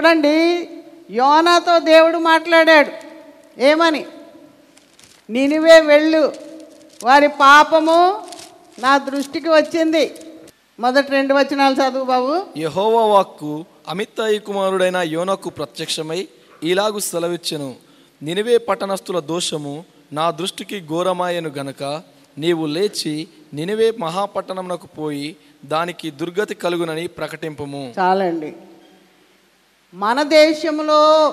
చూడండి యోనాతో దేవుడు మాట్లాడాడు. ఏమని? నినివే వెళ్ళు. వారి పాపము నా దృష్టికి వచ్చింది. మొదటి రెండు వచనాలు చదువు బాబు. యహోవా వాక్కు అమిత్తాయి కుమారుడైన యోనకు ప్రత్యక్షమై ఇలాగు సెలవిచ్చెను. నినివే పట్టణస్థుల దోషము నా దృష్టికి ఘోరమాయను గనక నీవు లేచి నినివే మహాపట్టణమునకు పోయి దానికి దుర్గతి కలుగునని ప్రకటింపము. చాలండి. మన దేశంలో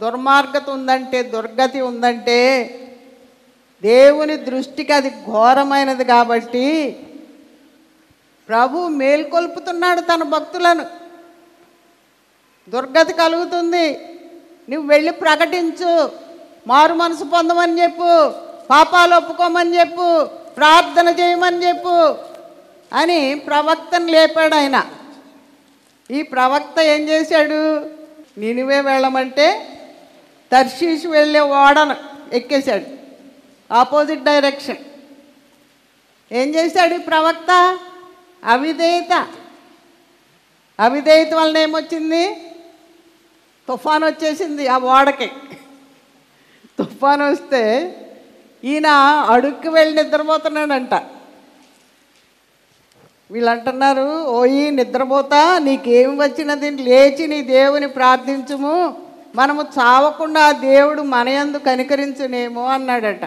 దుర్మార్గత ఉందంటే దుర్గతి ఉందంటే దేవుని దృష్టికి అది ఘోరమైనది కాబట్టి ప్రభు మేల్కొల్పుతున్నాడు తన భక్తులను. దుర్గతి కలుగుతుంది. నువ్వు వెళ్ళి ప్రకటించు. మారు మనసు పొందమని చెప్పు. పాపాలు ఒప్పుకోమని చెప్పు. ప్రార్థన చేయమని చెప్పు అని ప్రవక్తను లేపాడు ఆయన. ఈ ప్రవక్త ఏం చేశాడు? నినివే వెళ్ళమంటే తర్షీష్ వెళ్ళే ఓడను ఎక్కేశాడు. Opposite direction. ఏం చేశాడు ఈ ప్రవక్త? అవిధేయత. అవిధేయత వలన ఏమొచ్చింది? తుఫాన్ వచ్చేసింది ఆ ఓడకి తుఫాన్ వస్తే ఈయన అడుక్కి వెళ్ళి నిద్రపోతున్నాడంట. వీళ్ళు అంటున్నారు ఓయి నిద్రపోతా నీకేం వచ్చినది? లేచి నీ దేవుని ప్రార్థించుము. మనము చావకుండా ఆ దేవుడు మన యందు కనికరించునేమో అన్నాడట.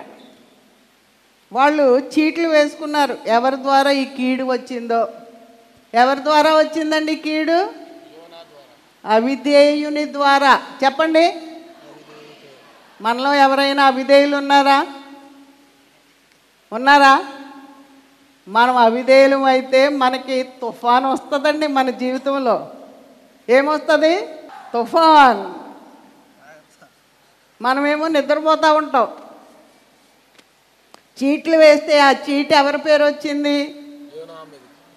వాళ్ళు చీట్లు వేసుకున్నారు. ఎవరి ద్వారా ఈ కీడు వచ్చిందో? ఎవరి ద్వారా వచ్చిందండి కీడు? అవిధేయుని ద్వారా. చెప్పండి. మనలో ఎవరైనా అవిధేయులు ఉన్నారా? ఉన్నారా? మనం అవిధేయులం అయితే మనకి తుఫాన్ వస్తుందండి మన జీవితంలో. ఏమొస్తుంది? తుఫాన్. మనమేమో నిద్రపోతూ ఉంటాం. చీట్లు వేస్తే ఆ చీట్ ఎవరి పేరు వచ్చింది?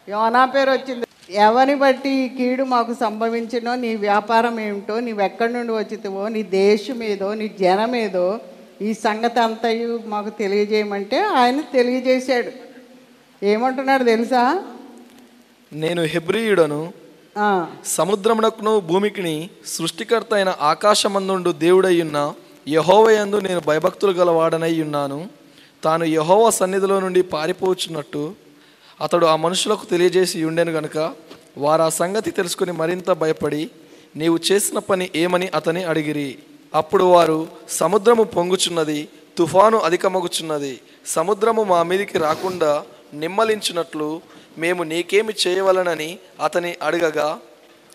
యోనా పేరు వచ్చింది. ఎవరిని బట్టి ఈ కీడు మాకు సంభవించినో నీ వ్యాపారం ఏమిటో నీవెక్కడి నుండి వచ్చితివో నీ దేశం ఏదో నీ జనం ఏదో ఈ సంగతి అంతయు మాకు తెలియజేయమంటే ఆయన తెలియజేశాడు. ఏమంటున్నాడు తెలుసా? నేను హెబ్రియుడను సముద్రమునకును భూమికిని సృష్టికర్త అయిన ఆకాశమందుండు దేవుడయ్యున్న యహోవయందు నేను భయభక్తులు గలవాడనై ఉన్నాను. తాను యహోవ సన్నిధిలో నుండి పారిపోచున్నట్టు అతడు ఆ మనుషులకు తెలియజేసి ఉండెను గనుక వారు ఆ సంగతి తెలుసుకుని మరింత భయపడి నీవు చేసిన పని ఏమని అతని అడిగిరి. అప్పుడు వారు సముద్రము పొంగుచున్నది తుఫాను అధికమగుచున్నది సముద్రము మా మీదికి రాకుండా నిమ్మలించినట్లు మేము నీకేమి చేయవలనని అతని అడగగా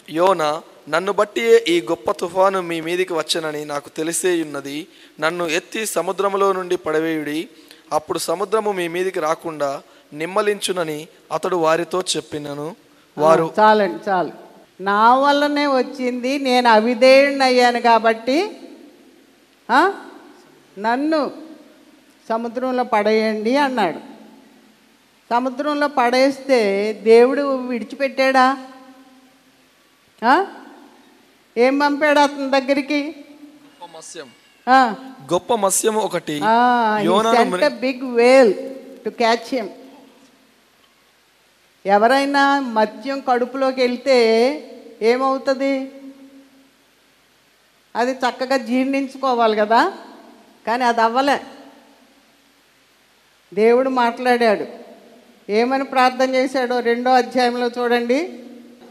యోన నన్ను బట్టియే ఈ గొప్ప తుఫాను మీ మీదికి వచ్చనని నాకు తెలిసే ఉన్నది నన్ను ఎత్తి సముద్రములో నుండి పడవేయుడి. అప్పుడు సముద్రము మీ మీదికి రాకుండా నిమ్మలించునని అతడు వారితో చెప్పినను. వారు చాలండి చాలు. నా వల్లనే వచ్చింది నేను అవిధేయుణ్ణి అయ్యాను కాబట్టి నన్ను సముద్రంలో పడేయండి అన్నాడు. సముద్రంలో పడేస్తే దేవుడు విడిచిపెట్టాడా? ఆ? ఏం పంపాడు అతని దగ్గరికి? గొప్ప మత్స్యం. ఒకటి. big whale to catch him. ఎవరైనా మద్యం కడుపులోకి వెళ్తే ఏమవుతుంది? అది చక్కగా జీర్ణించుకోవాలి కదా? కానీ అది అవ్వలే. దేవుడు మాట్లాడాడు. ఏమని ప్రార్థన చేశాడో రెండో అధ్యాయంలో చూడండి.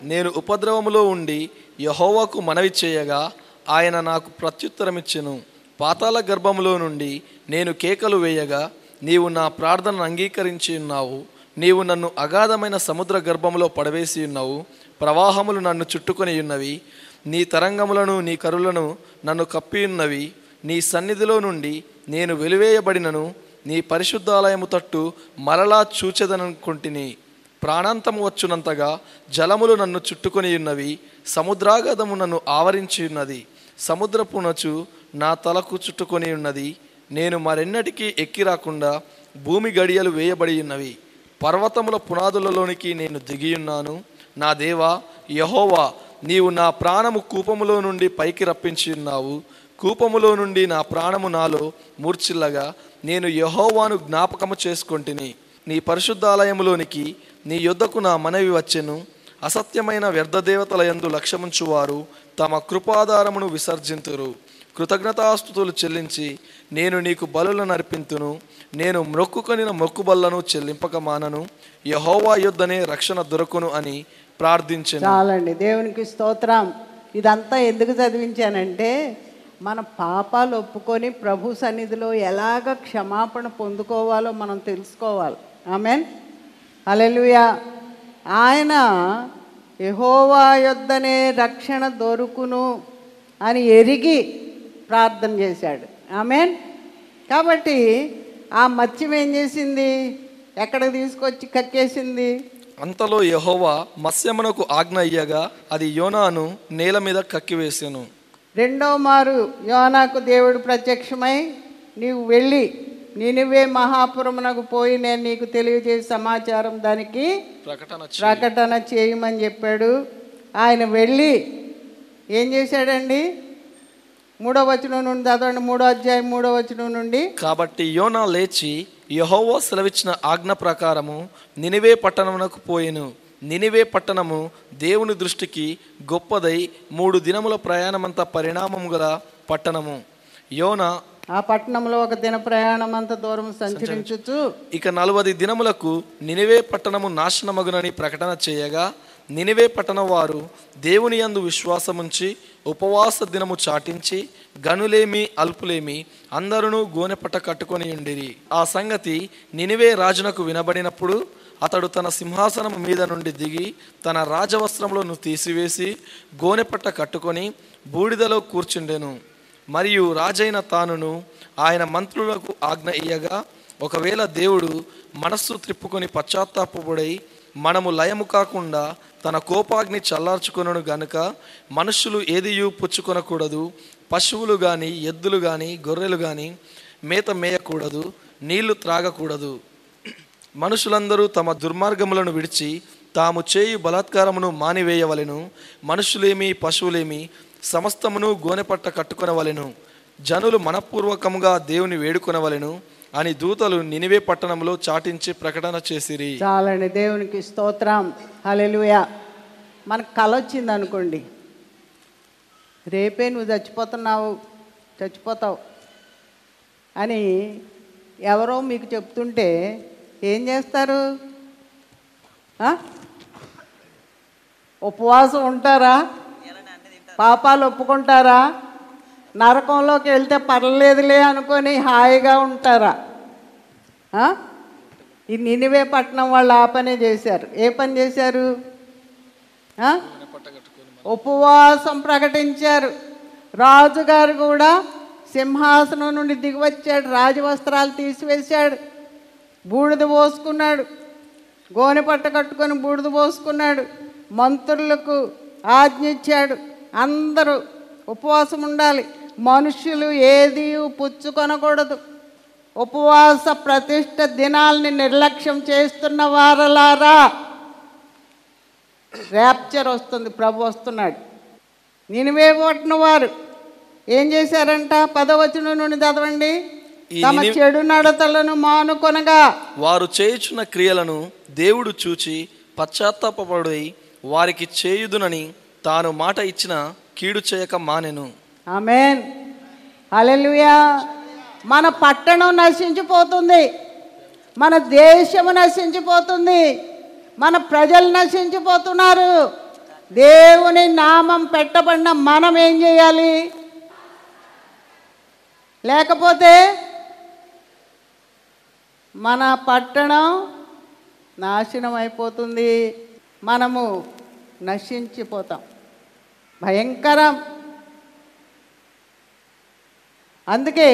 నేను ఉపద్రవములో ఉండి యహోవాకు మనవి చేయగా ఆయన నాకు ప్రత్యుత్తరమిచ్చెను. పాతాల గర్భములో నుండి నేను కేకలు వేయగా నీవు నా ప్రార్థనను అంగీకరించి ఉన్నావు. నీవు నన్ను అగాధమైన సముద్ర గర్భములో పడవేసి ఉన్నావు. ప్రవాహములు నన్ను చుట్టుకొని ఉన్నవి. నీ తరంగములను నీ కరులను నన్ను కప్పి ఉన్నవి. నీ సన్నిధిలో నుండి నేను వెలివేయబడినను. నీ పరిశుద్ధాలయము తట్టు మరలా చూచెదనుకుంటుని ప్రాణాంతము వచ్చునంతగా జలములు నన్ను చుట్టుకొని ఉన్నవి సముద్రాగతము నన్ను ఆవరించి ఉన్నది. సముద్రపునచు నా తలకు చుట్టుకొని ఉన్నది. నేను మరెన్నటికీ ఎక్కి రాకుండా భూమి గడియలు వేయబడి ఉన్నవి. పర్వతముల పునాదులలోనికి నేను దిగియున్నాను నా దేవా యహోవా నీవు నా ప్రాణము కూపములో నుండి పైకి రప్పించి ఉన్నావు. కూపములో నుండి నా ప్రాణము నాలో మూర్చిల్లగా నేను యహోవాను జ్ఞాపకము చేసుకొంటిని. నీ పరిశుద్ధాలయములోనికి నీ యొద్దకు నా మనవి వచ్చెను. అసత్యమైన వ్యర్థ దేవతల యందు లక్ష్యముంచువారు తమ కృపాధారమును విసర్జింతురు. కృతజ్ఞతాస్తుతులు చెల్లించి నేను నీకు బలులను నర్పింతును నేను మొక్కుకొనిన మొక్కుబల్లను చెల్లింపక మానను. యహోవా యుద్ధనే రక్షణ దొరకును అని ప్రార్థించెను. చాలండి. దేవునికి స్తోత్రం. ఇదంతా ఎందుకు చదివించానంటే మన పాపాలు ఒప్పుకొని ప్రభు సన్నిధిలో ఎలాగ క్షమాపణ పొందుకోవాలో మనం తెలుసుకోవాలి. ఆమెన్ అలెలుయా ఆయన యహోవా యొద్దనే రక్షణ దొరుకును అని ఎరిగి ప్రార్థన చేశాడు. ఆమెన్ కాబట్టి ఆ మత్స్యం ఏం చేసింది? ఎక్కడికి తీసుకొచ్చి కక్కేసింది? అంతలో యహోవా మత్స్యమునకు ఆజ్ఞ అయ్యగా అది యోనాను నేల మీద కక్కివేసాను. రెండో మారు యోనాకు దేవుడు ప్రత్యక్షమై నీవు వెళ్ళి నినివే మహాపురమునకు పోయి నేను నీకు తెలియజేసే సమాచారం దానికి ప్రకటన ప్రకటన చేయమని చెప్పాడు. ఆయన వెళ్ళి ఏం చేశాడండి? మూడో వచనం నుండి చదవండి. మూడో అధ్యాయం మూడో వచనం నుండి కాబట్టి యోనా లేచి యహోవా సెలవిచ్చిన ఆజ్ఞ ప్రకారము నినివే పట్టణమునకు పోయెను. నినివే పట్టణము దేవుని దృష్టికి గొప్పదై మూడు దినముల ప్రయాణమంత పరిణామము గల పట్టణము. యోన ఆ పట్టణంలో ఒక దిన ప్రయాణం అంత దూరం సంచరించుచు ఇక నలవది దినములకు నినివే పట్టణము నాశనమగునని ప్రకటన చేయగా నినివే పట్టణం వారు దేవుని యందు విశ్వాసముంచి ఉపవాస దినము చాటించి గనులేమి అల్పులేమి అందరూ గోనెపట్ట కట్టుకొని ఉండిరి. ఆ సంగతి నినివే రాజునకు వినబడినప్పుడు అతడు తన సింహాసనం మీద నుండి దిగి తన రాజవస్త్రములను తీసివేసి గోనెపట్ట కట్టుకొని బూడిదలో కూర్చుండెను. మరియు రాజైన తానును ఆయన మంత్రులకు ఆజ్ఞ ఇయ్యగా ఒకవేళ దేవుడు మనస్సు త్రిప్పుకొని పశ్చాత్తాపడై మనము లయము కాకుండా తన కోపాగ్ని చల్లార్చుకొనను గనుక మనుషులు ఏదియూ పుచ్చుకొనకూడదు పశువులు కానీ ఎద్దులు కానీ గొర్రెలు కానీ మేత మేయకూడదు నీళ్ళు త్రాగకూడదు. మనుషులందరూ తమ దుర్మార్గములను విడిచి తాము చేయు బలాత్కారమును మానివేయవలెను మనుషులేమి పశువులేమి సమస్తమును గోనెపట్ట కట్టుకొనవలెను జనులు మనపూర్వకముగా దేవుని వేడుకొనవలెను అని దూతలు నినివే పట్టణంలో చాటించి ప్రకటన చేసిరి. చాలండి దేవునికి స్తోత్రం. హలెలుయ మనకు కల వచ్చింది అనుకోండి. రేపే నువ్వు చచ్చిపోతున్నావు చచ్చిపోతావు అని ఎవరో మీకు చెప్తుంటే ఏం చేస్తారు? ఉపవాసం ఉంటారా? పాపాలు ఒప్పుకుంటారా? నరకంలోకి వెళ్తే పర్లేదులే అనుకొని హాయిగా ఉంటారా? ఈ నినివే పట్టణం వాళ్ళు ఆ పనే చేశారు. ఏ పని చేశారు? ఉపవాసం ప్రకటించారు. రాజుగారు కూడా సింహాసనం నుండి దిగివచ్చాడు రాజవస్త్రాలు తీసివేశాడు. బూడిద పోసుకున్నాడు. గోనె పట్ట కట్టుకొని బూడిద పోసుకున్నాడు. మంత్రులకు ఆజ్ఞ ఇచ్చాడు. అందరూ ఉపవాసం ఉండాలి. మనుషులు ఏది పుచ్చుకొనకూడదు. ఉపవాస ప్రతిష్ట దినాల్ని నిర్లక్ష్యం చేస్తున్న వారలారా. ర్యాప్చర్ వస్తుంది. ప్రభు వస్తున్నాడు. నినివే పట్టిన వారు ఏం చేశారంట? పదవచనం నుండి చదవండి. తమ చెడు నడతలను మానుకొనగా వారు చేయుచున్న క్రియలను దేవుడు చూచి పశ్చాత్తాపపడి వారికి చేయుదునని తాను మాట ఇచ్చిన కీడు చేయక మానెను. ఆమెన్. హల్లెలూయా. మన పట్టణం నశించిపోతుంది. మన దేశము నశించిపోతుంది. మన ప్రజలు నశించిపోతున్నారు. దేవుని నామం పెట్టబడిన మనం ఏం చేయాలి? లేకపోతే మన పట్టణం నాశనం అయిపోతుంది మనము నశించిపోతాం. భయంకరం. అందుకే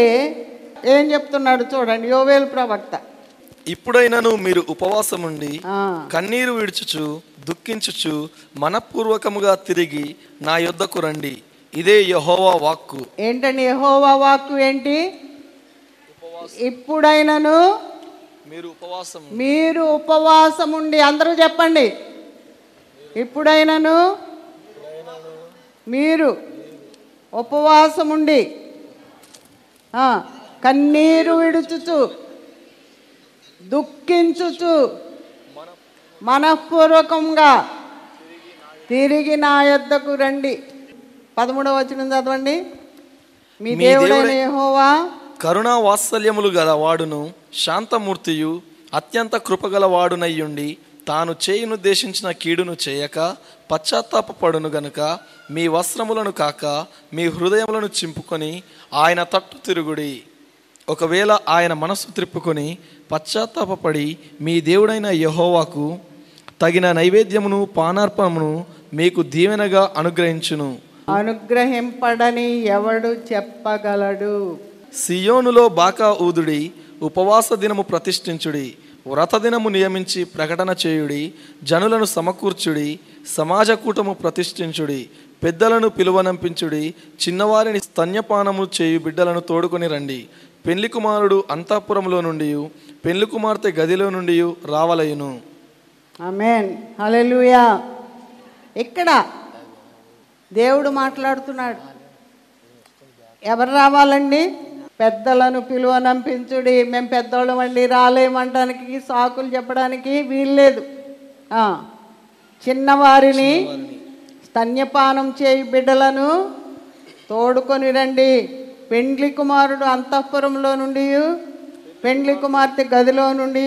ఏం చెప్తున్నాడు చూడండి యోవేలు ప్రవక్త. ఇప్పుడైనను మీరు ఉపవాసముండి ఆ, కన్నీరు విడుచుచు దుఃఖించుచు మనపూర్వకముగా తిరిగి నా యొద్దకు రండి. ఇదే యహోవా వాక్కు. ఏంటండి యెహోవా వాక్కు ఏంటి? ఇప్పుడైనను మీరు ఉపవాసం మీరు ఉపవాసం ఉండి అందరూ చెప్పండి. ఇప్పుడైనను మీరు ఉపవాసం ఉండి ఆ, కన్నీరు విడుచుచు దుఃఖించుచు మనఃపూర్వకంగా తిరిగి నా యొద్దకు రండి. పదమూడవ వచనం చదవండి. మీ దేవుడైన దేవుడై- యెహోవా కరుణా వాత్సల్యములు గల వాడును శాంతమూర్తియు అత్యంత కృపగల వాడునయ్యుండి తాను చేయునుద్దేశించిన కీడును చేయక పశ్చాత్తాపపడును గనుక మీ వస్త్రములను కాక మీ హృదయములను చింపుకొని ఆయన తట్టు తిరుగుడి. ఒకవేళ ఆయన మనస్సు త్రిప్పుకొని పశ్చాత్తాపపడి మీ దేవుడైన యహోవాకు తగిన నైవేద్యమును పానార్పణమును మీకు దీవెనగా అనుగ్రహించును. అనుగ్రహింపడని ఎవడు చెప్పగలడు? సియోనులో బాకా ఊదుడి ఉపవాస దినము ప్రతిష్ఠించుడి వ్రతదినము నియమించి ప్రకటన చేయుడి జనులను సమకూర్చుడి సమాజ కూటము ప్రతిష్ఠించుడి పెద్దలను పిలువనంపించుడి చిన్నవారిని స్తన్యపానము చేయు బిడ్డలను తోడుకొని రండి. పెళ్ళి కుమారుడు అంతఃపురంలో నుండి పెళ్ళి కుమార్తె గదిలో నుండి రావలయును. ఇక్కడ దేవుడు మాట్లాడుతున్నాడు. ఎవరు రావాలండి? పెద్దలను పిలువనంపించుడి. మేము పెద్దోళ్ళం అండి రాలేమంటానికి సాకులు చెప్పడానికి వీల్లేదు. చిన్నవారిని స్తన్యపానం చేయి బిడ్డలను తోడుకొని రండి. పెండ్లి కుమారుడు అంతఃపురంలో నుండి పెండ్లి కుమార్తె గదిలో నుండి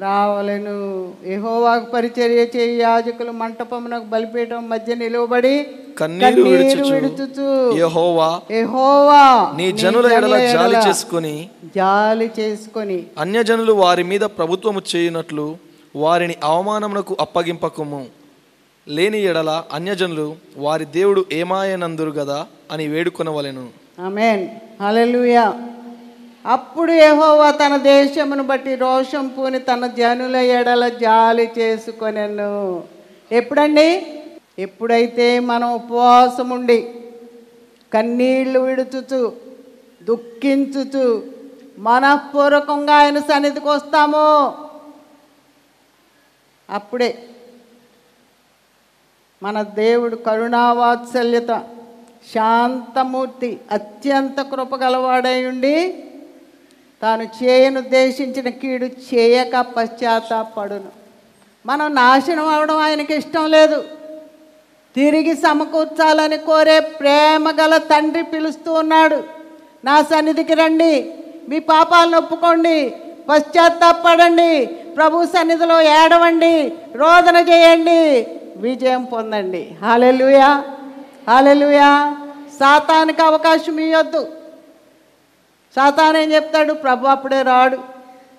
రావలను. యెహోవాకు పరిచర్య చేయి యాజకులు మంటపమునకు బలిపీఠం మధ్య నిలువబడి కన్నీరు విడుచుచు. యెహోవా యెహోవా నీ జనుల ఎడల జాలి చేసుకొని జాలి చేసుకొని అన్యజనులు వారి మీద ప్రభుత్వము చేయునట్లు వారిని అవమానమునకు అప్పగింపకము. లేని ఎడల అన్యజనులు వారి దేవుడు ఏమాయనందురు గదా అని వేడుకొనవలెను. ఆమెన్. హల్లెలూయా. అప్పుడు యెహోవా తన దేశమును బట్టి రోషం పూని తన జనుల ఎడల జాలి చేసుకొనెను. ఎప్పుడండి? ఎప్పుడైతే మనం ఉపవాసం ఉండి కన్నీళ్ళు విడుచుచు దుఃఖించుచు మనఃపూర్వకంగా ఆయన సన్నిధికి వస్తామో? అప్పుడే మన దేవుడు కరుణావాత్సల్యత శాంతమూర్తి అత్యంత కృపగలవాడై ఉండి తాను చేయనుద్దేశించిన కీడు చేయక పశ్చాత్తాపడును. మనం నాశనం అవడం ఆయనకి ఇష్టం లేదు. తిరిగి సమకూర్చాలని కోరే ప్రేమ గల తండ్రి పిలుస్తూ ఉన్నాడు. నా సన్నిధికి రండి మీ పాపాలను ఒప్పుకోండి పశ్చాత్తాపడండి ప్రభు సన్నిధిలో ఏడవండి రోదన చేయండి విజయం పొందండి. హాలెలుయా హాలెలుయా సాతానికి అవకాశం ఇవ్వద్దు సాతాన్ ఏం చెప్తాడు? ప్రభు అప్పుడే రాడు.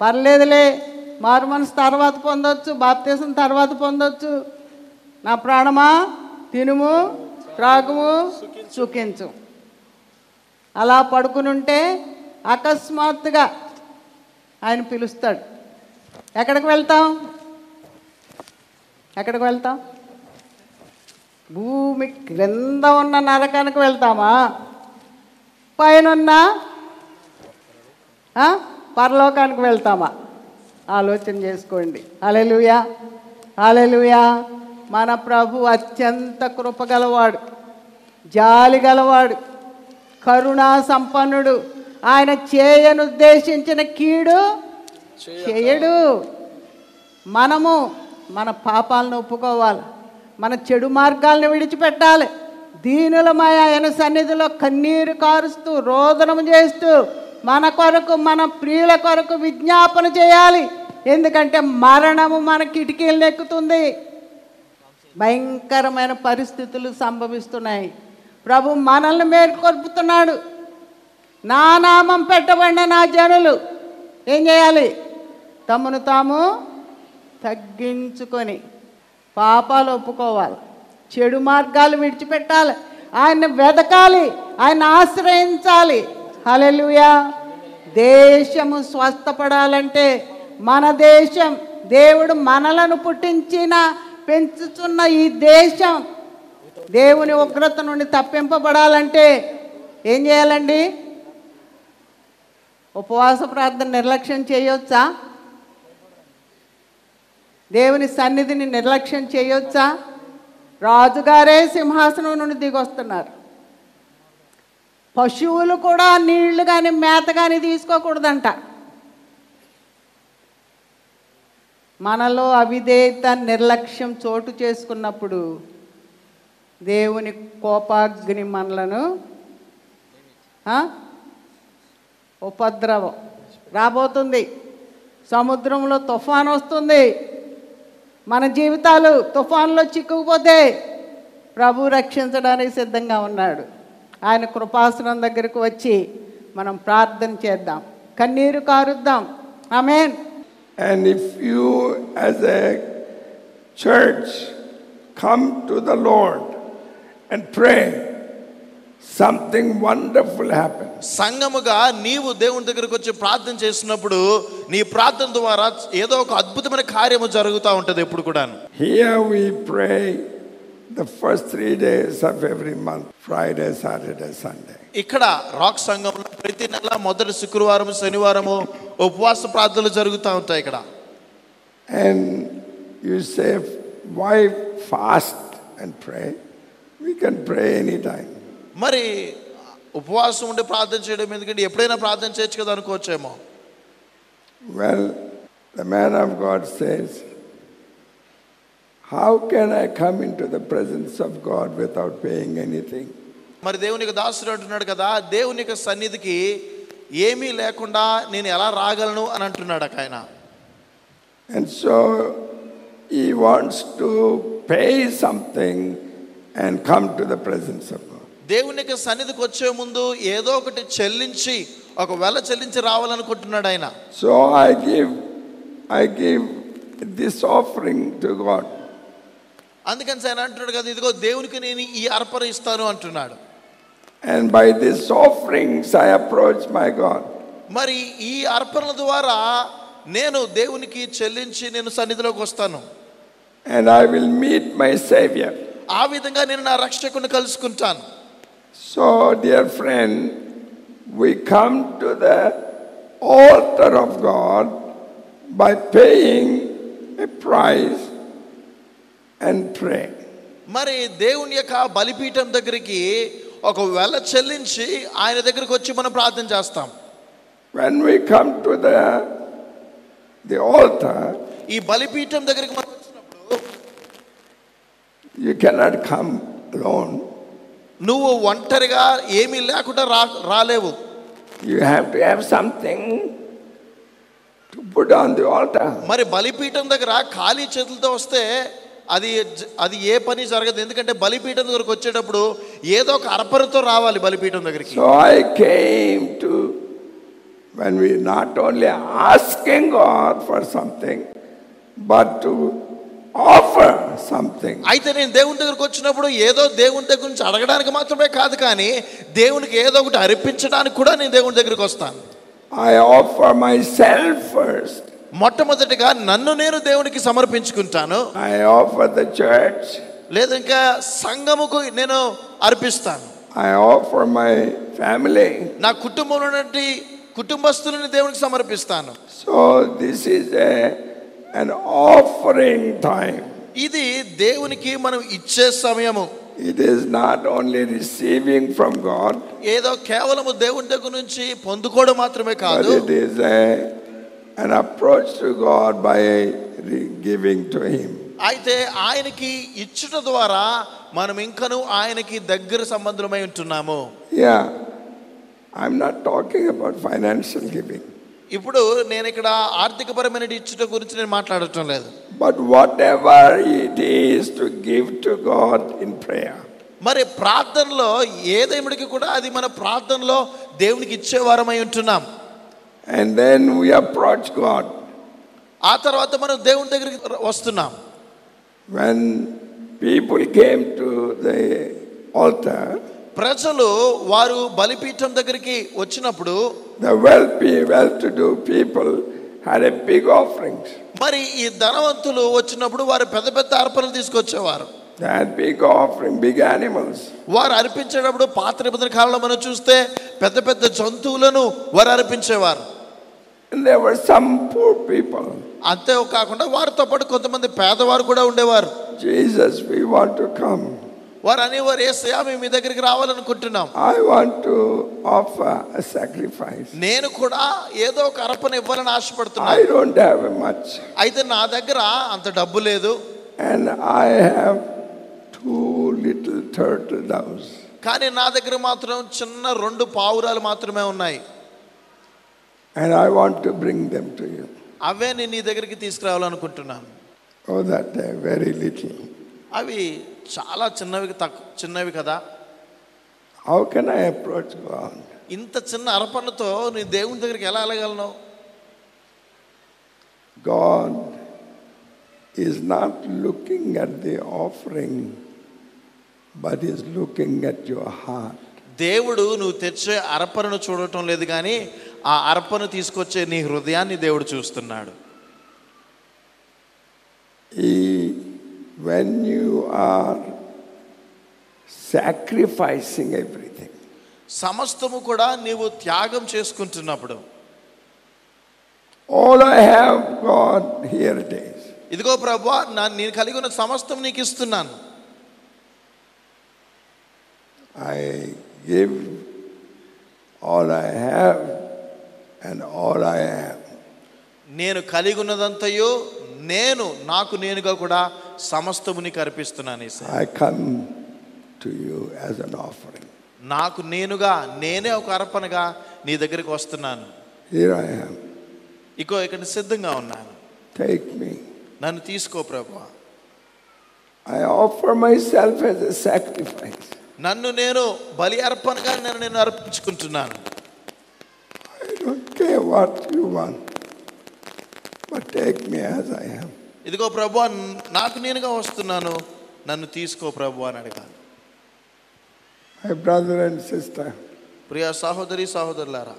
పర్లేదులే మారు మనసు తర్వాత పొందొచ్చు బాప్తీసం తర్వాత పొందొచ్చు. నా ప్రాణమా? తినుము త్రాగుము సుఖించు. అలా పడుకునుంటే అకస్మాత్తుగా ఆయన పిలుస్తాడు. ఎక్కడికి వెళ్తాం? ఎక్కడికి వెళ్తాం? భూమి క్రింద ఉన్న నరకానికి వెళ్తామా? పైనున్న పరలోకానికి వెళ్తామా? ఆలోచన చేసుకోండి. అలెలుయా అలెలుయా మన ప్రభు అత్యంత కృపగలవాడు జాలి గలవాడు కరుణా సంపన్నుడు. ఆయన చేయనుద్దేశించిన కీడు చేయడు. మనము మన పాపాలను ఒప్పుకోవాలి. మన చెడు మార్గాలను విడిచిపెట్టాలి. దీనులమై ఆయన సన్నిధిలో కన్నీరు కారుస్తూ రోదనం చేస్తూ మన కొరకు మన ప్రియుల కొరకు విజ్ఞాపన చేయాలి. ఎందుకంటే మరణము మన కిటికీలు ఎక్కుతుంది. భయంకరమైన పరిస్థితులు సంభవిస్తున్నాయి. ప్రభు మనల్ని మేల్కొల్పుతున్నాడు. నా నామం పెట్టబడిన నా జనులు ఏం చేయాలి? తమను తాము తగ్గించుకొని పాపాలు ఒప్పుకోవాలి. చెడు మార్గాలు విడిచిపెట్టాలి. ఆయన వెదకాలి. ఆయన ఆశ్రయించాలి. హలెలుయా దేశము స్వస్థపడాలంటే మన దేశం దేవుడు మనలను పుట్టించిన పెంచుతున్న ఈ దేశం. దేవుని ఉగ్రత నుండి తప్పింపబడాలంటే ఏం చేయాలండి? ఉపవాస ప్రార్థన నిర్లక్ష్యం చేయొచ్చా? దేవుని సన్నిధిని నిర్లక్ష్యం చేయొచ్చా? రాజుగారే సింహాసనం నుండి దిగొస్తున్నారు. పశువులు కూడా నీళ్ళు కానీ మేత కానీ తీసుకోకూడదంట. మనలో అవిధేయత నిర్లక్ష్యం చోటు చేసుకున్నప్పుడు దేవుని కోపాగ్ని మనలను ఉపద్రవం. రాబోతుంది. సముద్రంలో తుఫాన్ వస్తుంది. మన జీవితాలు తుఫాన్లో చిక్కుకుపోతే ప్రభు రక్షించడానికి సిద్ధంగా ఉన్నాడు. ఆయన కృపాసనం దగ్గరకు వచ్చి మనం ప్రార్థన చేద్దాం. కన్నీరు కారుద్దాం. Amen. And if you, as a church, come to the Lord and pray, something wonderful happens. సంఘముగా నీవు దేవుని దగ్గరకు వచ్చి ప్రార్థన చేసినప్పుడు నీ ప్రార్థన ద్వారా ఏదో ఒక అద్భుతమైన కార్యము జరుగుతూ ఉంటుంది ఎప్పుడు కూడా Here we pray the first three days of every month Friday, Saturday, Sunday. ఇక్కడ రాక్ సంఘంలో ప్రతి నెల మొదటి శుక్రవారం శనివారము ఉపవాస ప్రార్థనలు జరుగుతూ ఉంటాయి ఇక్కడ And you say, why fast and pray? We can pray anytime. మరి ఉపవాసం ఉండి ప్రార్థన చేయడం ఎందుకంటే ఎప్పుడైనా ప్రార్థన చేయొచ్చు కదా అనుకోవచ్చేమో Well, the man of God says, How can I come into the presence of God without paying anything? మరి దేవునికి దాసుడు అంటున్నాడు కదా దేవుని యొక్క సన్నిధికి ఏమీ లేకుండా నేను ఎలా రాగలను అని అంటున్నాడు అక్క ఆయన And so he wants to pay something and come to the presence of God. దేవుని యొక్క సన్నిధికి వచ్చే ముందు ఏదో ఒకటి చెల్లించి ఒక వెల చెల్లించి రావాలనుకుంటున్నాడు ఆయన So I give, I give this offering to God. అందుకని ఆయన అంటున్నాడు కదా ఇదిగో దేవునికి నేను ఈ అర్పణ ఇస్తాను అంటున్నాడు And by these offerings I approach my God. మరి ఈ అర్పణల ద్వారా నేను దేవునికి చెల్లించి నేను సన్నిధిలోకి వస్తాను And I will meet my Savior. ఆ విధంగా నేను నా రక్షకుని కలుసుకుంటాను So, dear friend, we come to the altar of God by paying a price and pray. మరి దేవుని యొక్క బలిపీఠం దగ్గరికి ఒక వెల చెల్లించి ఆయన దగ్గరికి వచ్చి మనం ప్రార్థన చేస్తాం When we come to the, the altar, ఈ బలిపీఠం దగ్గరికి మనం వచ్చినప్పుడు you cannot come alone. నువ్వు ఒంటరిగా ఏమీ లేకుండా రా రాలేవు You have to have something to put on the altar. మరి బలిపీఠం దగ్గర ఖాళీ చేతులతో వస్తే అది అది ఏ పని జరగదు ఎందుకంటే బలిపీఠం దగ్గరకు వచ్చేటప్పుడు ఏదో ఒక అర్పణతో రావాలి బలిపీఠం దగ్గరికి So I came to, when we not only asking God for something, but to offer something. అయితే నేను దేవుని దగ్గరకు వచ్చినప్పుడు ఏదో దేవుని దగ్గర నుంచి అడగడానికి మాత్రమే కాదు కానీ దేవునికి ఏదో ఒకటి అర్పించడానికి కూడా నేను దేవుని దగ్గరికి వస్తాను I offer myself first. మొట్టమొదటిగా నన్ను నేను దేవునికి సమర్పించుకుంటాను I offer the church. లేదా ఇంకా సంఘముకు నేను అర్పిస్తాను I offer my family. నా కుటుంబంలో ఉన్నటువంటి కుటుంబస్తులని దేవునికి సమర్పిస్తాను So this is a, an offering time. ఇది దేవునికి మనం ఇచ్చే సమయము It is not only receiving from God, ఏదో కేవలము దేవుని దగ్గర నుంచి పొందుకోవడం మాత్రమే కాదు it is a, an approach to God by re- giving to Him. అయితే ఆయనకి ఇచ్చుట ద్వారా మనం ఇంకను ఆయనకి దగ్గర సంబంధమై ఉంటున్నాము. Yeah, I'm not talking about financial giving, ఇప్పుడు నేను ఇక్కడ ఆర్థికపరమైన ఇచ్చుట గురించి నేను మాట్లాడటం లేదు. But whatever it is to give to God in prayer. మరి ప్రార్థనలో ఏదేమిడికి కూడా అది మన ప్రార్థనలో దేవునికి ఇచ్చేవారమై ఉంటున్నాం. And then we approach God. ఆ తర్వాత మనం దేవుని దగ్గరికి వస్తున్నాం When people came to the altar, ప్రజలు వారు బలిపీఠం దగ్గరికి వచ్చినప్పుడు the wealthy, well-to-do people had a big offerings. మరి ఈ ధనవంతులు వచ్చినప్పుడు వారు పెద్ద పెద్ద అర్పణలు తీసుకొచ్చేవారు had big offering, big animals. వారు అర్పించేటప్పుడు పాత నిబంధన కాలంలో మనం చూస్తే పెద్ద పెద్ద జంతువులను వారు అర్పించేవారు And there were some poor people. అంతే కాకుండా వారితో పాటు కొంతమంది పేదవారు కూడా ఉండేవారు Jesus, we want to come. వారు అనేవారు ఏసయా మేము మీ దగ్గరికి రావాలనుకుంటున్నాం I want to offer a sacrifice. నేను కూడా ఏదో ఒక అర్పణ ఇవ్వాలని I ఆశపడుతున్నాను don't have much. అయితే నా దగ్గర అంత డబ్బు లేదు And I have two little turtle doves. కానీ నా దగ్గర మాత్రం చిన్న రెండు పావురాలు మాత్రమే ఉన్నాయి And I want to bring them to you. అవే నేను నీ దగ్గరికి తీసుకురావాలనుకుంటున్నాను Oh, that they're very little. అవి చాలా చిన్నవి తక్కువ చిన్నవి కదా How can I approach God? ఇంత చిన్న అరపన్నతో నీ దేవుని దగ్గరికి ఎలా వెళ్ళగలను God is not looking at the offering, but is looking at your heart. దేవుడు నువ్వు తెచ్చే అర్పణను చూడటం లేదు కానీ ఆ అర్పణ తీసుకొచ్చే నీ హృదయాన్ని దేవుడు చూస్తున్నాడు. He, when you are sacrificing everything, సమస్తము కూడా నీవు త్యాగం చేసుకుంటున్నప్పుడు. All I have, God, here it is. ఇదిగో ప్రభా నా నేను కలిగి ఉన్న సమస్తం నీకు ఇస్తున్నాను. I give all I have and all I am. నేను కలిగి ఉన్నదంతయో నేను నాకు నేనుగా కూడా సమస్తము నీకు అర్పిస్తున్నాను ఈసారి I come to you as an offering. నాకు నేనుగా నేనే ఒక అర్పణగా నీ దగ్గరికి వస్తున్నాను Here I am. ఇగో ఇక్కడ సిద్ధంగా ఉన్నాను Take me. నన్ను తీసుకో ప్రభా I offer myself as a sacrifice. నన్ను నేను బలి అర్పణగా నేను నేను అర్పించుకుంటున్నాను okay what you want but take me as I am ఇదిగో ప్రభువా నాకు నేనుగా వస్తున్నాను. నన్ను తీసుకో ప్రభు అని అడిగాను. ఐ బ్రదర్ అండ్ సిస్టర్ ప్రియ సహోదరి సహోదరులారా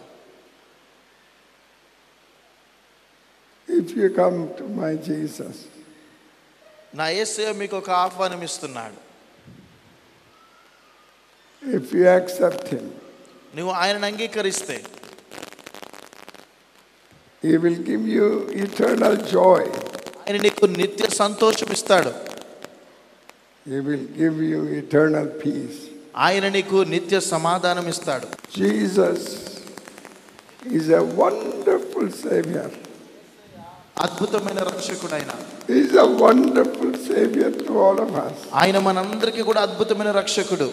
if you come to my Jesus నా యేసయ్య మీకు ఒక ఆహ్వానం ఇస్తున్నాడు. ఇఫ్ యు యాక్సెప్ట్ హిమ్ నువ్వు ఆయనను అంగీకరిస్తే. he will give you eternal joy. ఆయన నీకు నిత్య సంతోషం ఇస్తాడు He will give you eternal peace. ఆయన నీకు నిత్య సమాధానం ఇస్తాడు Jesus is a wonderful Savior. అద్భుతమైన రక్షకుడు ఆయన He's a wonderful Savior to all of us. ఆయన మనందరికీ కూడా అద్భుతమైన రక్షకుడు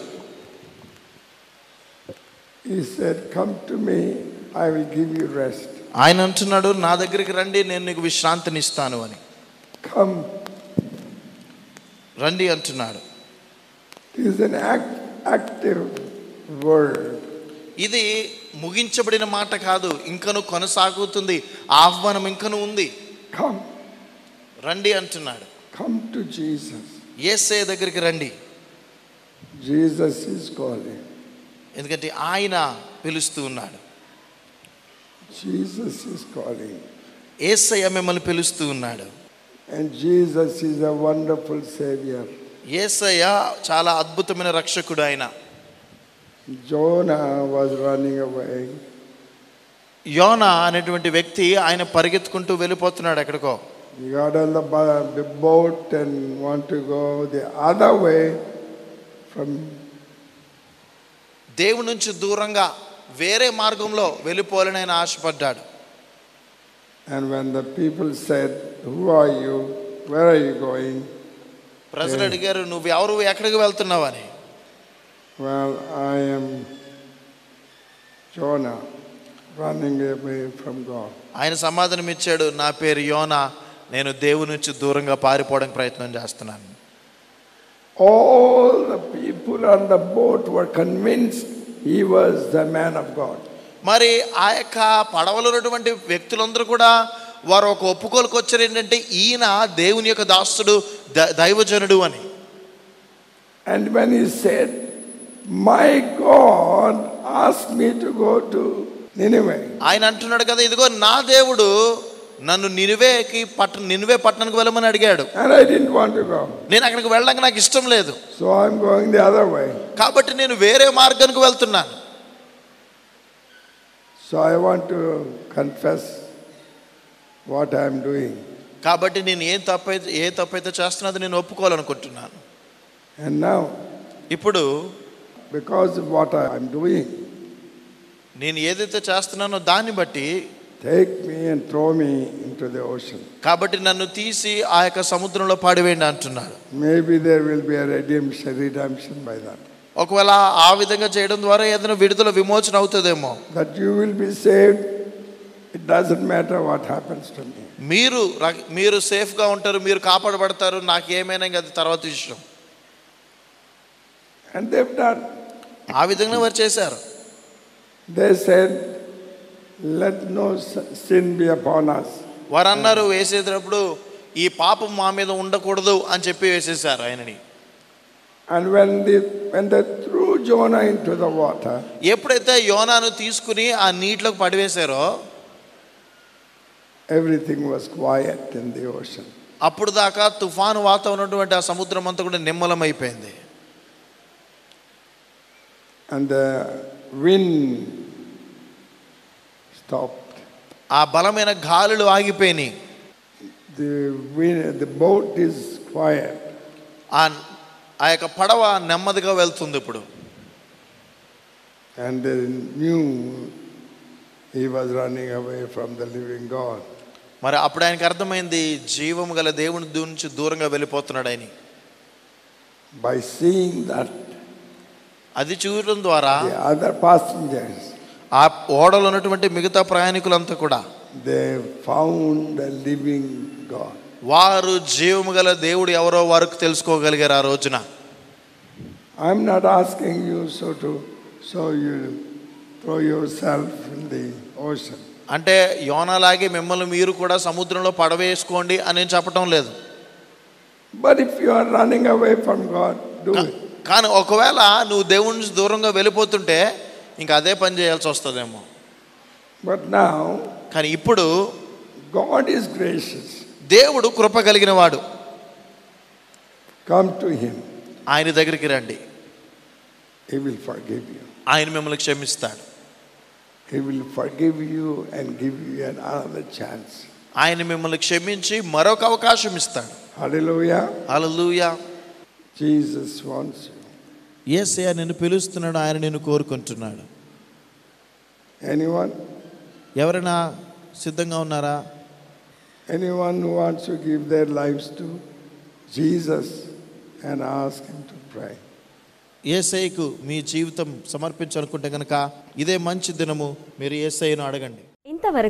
He said, Come to me, I will give you rest. ఆయన అంటున్నాడు నా దగ్గరికి రండి నేను నీకు విశ్రాంతిని ఇస్తాను అని Come. రండి అంటున్నాడు. ఇది ముగించబడిన మాట కాదు ఇంకను కొనసాగుతుంది ఆహ్వానం ఇంకను ఉంది Come. రండి అంటున్నాడు Come to Jesus. ఏసే దగ్గరికి రండి Jesus is calling. ఎందుకంటే ఆయన పిలుస్తూ ఉన్నాడు Jesus is calling. ఏసయ్య మిమ్మల్ని పిలుస్తూ ఉన్నాడు And Jesus is a wonderful Savior. ఏసయ్య చాలా అద్భుతమైన రక్షకుడు ఆయన Jonah was running away. యోనా అనేటువంటి వ్యక్తి ఆయన పరిగెత్తుకుంటూ వెళ్ళిపోతున్నాడు ఎక్కడికో He got on the bo- the boat and want to go the other way from దేవుడి నుంచి దూరంగా వేరే మార్గంలో వెళ్ళిపోవాలని ఆయన ఆశపడ్డాడు and when the people said who are where are going ప్రజలు అడిగారు నువ్వు ఎవరు? ఎక్కడికి వెళ్తున్నావని well I am Jonah from ఆయన సమాధానం ఇచ్చాడు నా పేరు యోనా నేను దేవుని నుంచి దూరంగా పారిపోవడానికి ప్రయత్నం చేస్తున్నాను. All the people on the boat were convinced he was the man of God. మరి ఆ యొక్క పడవలో ఉన్నటువంటి వ్యక్తులందరూ కూడా వారు ఒక ఒప్పుకోలుకు వచ్చారు ఏంటంటే ఈయన దేవుని యొక్క దాసుడు ద- దైవజనుడు అని And when he said, My God asked me to go to Nineveh, ఆయన అంటున్నాడు కదా ఇదిగో నా దేవుడు నన్ను నినువేకి పట్ట నినువే పట్టణానికి వెళ్ళమని అడిగాడు and I didn't want to go. నేను అక్కడికి వెళ్ళడానికి నాకు ఇష్టం లేదు So I'm going the other way. కాబట్టి నేను వేరే మార్గానికి వెళ్తున్నాను So I want to confess what I'm doing. కాబట్టి నేను ఏం తప్పైతే ఏ తప్పైతే చేస్తున్నది నేను ఒప్పుకోవాలనుకుంటున్నాను And now, ఇప్పుడు because of what I'm doing, నేను ఏదైతే చేస్తున్నానో దాన్ని బట్టి take me and throw me in the ocean కాబట్టి నన్ను తీసి ఆ యొక్క సముద్రంలో పాడివేయండి అంటున్నారు maybe there will be ready redemption by that ఒకవేళ ఆ విధంగా చేయడం ద్వారా ఏదైనా విడుదల విమోచన అవుతుందేమో. That you will be saved it doesn't matter what happens to me మీరు మీరు సేఫ్గా ఉంటారు మీరు కాపాడబడతారు నాకు ఏమైనా ఇంకా అది తర్వాత ఇష్టం అండ్ దేవ్ ఆ విధంగా వారు చేశారు. They said Let no s- sin be upon us. వారు అన్నారు వేసేటప్పుడు ఈ పాపం మా మీద ఉండకూడదు అని చెప్పి వేసేసారు ఆయనని And when they, when they threw Jonah into the water, ఎప్పుడైతే యోనాను తీసుకుని ఆ నీటిలోకి పడివేశారో everything was quiet in the ocean. అప్పుడు దాకా తుఫాను వాతావరణం ఆ సముద్రం అంతా కూడా నిమ్మలమైపోయింది And the wind ఆ బలమైన గాలులు ఆగిపోయినాయి. ఆ యొక్క పడవ నెమ్మదిగా వెళ్తుంది ఇప్పుడు. మరి అప్పుడు ఆయనకు అర్థమైంది జీవం గల దేవుని నుంచి దూరంగా వెళ్ళిపోతున్నాడు ఆయన. బై సీయింగ్ దట్ అది చూడటం ద్వారా అదర్ ఆ ఓడలో ఉన్నటువంటి మిగతా ప్రయాణికులంతా కూడా they found a living God. వారు జీవము గల దేవుడు ఎవరో వారికి తెలుసుకోగలిగారు ఆ రోజున I'm not asking you so to so you throw yourself in the ocean. అంటే యోనలాగే మిమ్మల్ని మీరు కూడా సముద్రంలో పడవేసుకోండి అని నేను చెప్పటం లేదు But if you are running away from God, do కా- it. కానీ ఒకవేళ నువ్వు దేవుడి నుంచి దూరంగా వెళ్ళిపోతుంటే ఇంకా అదే పని చేయాల్సి వస్తుందేమో. బట్ నా కానీ ఇప్పుడు గాడ్ ఈస్ గ్రేషియస్ దేవుడు కృప కలిగిన వాడు కమ్ టు హిమ్ ఆయన దగ్గరికి రండి. He will forgive you ఆయన మిమ్మల్ని క్షమిస్తాడు. He will forgive you and give you an another chance ఆయన మిమ్మల్ని క్షమించి మరొక అవకాశం ఇస్తాడు. Hallelujah hallelujah Jesus wants you యేసయ్య నిన్ను పిలుస్తున్నాడు ఆయన నిన్ను కోరుకుంటున్నాడు Anyone? ఎవరైనా సిద్ధంగా ఉన్నారా Anyone who wants to give their lives to Jesus and ask Him to pray. ఏసైకు మీ జీవితం సమర్పించాలనుకుంటే కనుక ఇదే మంచి దినము మీరు ఏసైను అడగండి ఇంతవరకు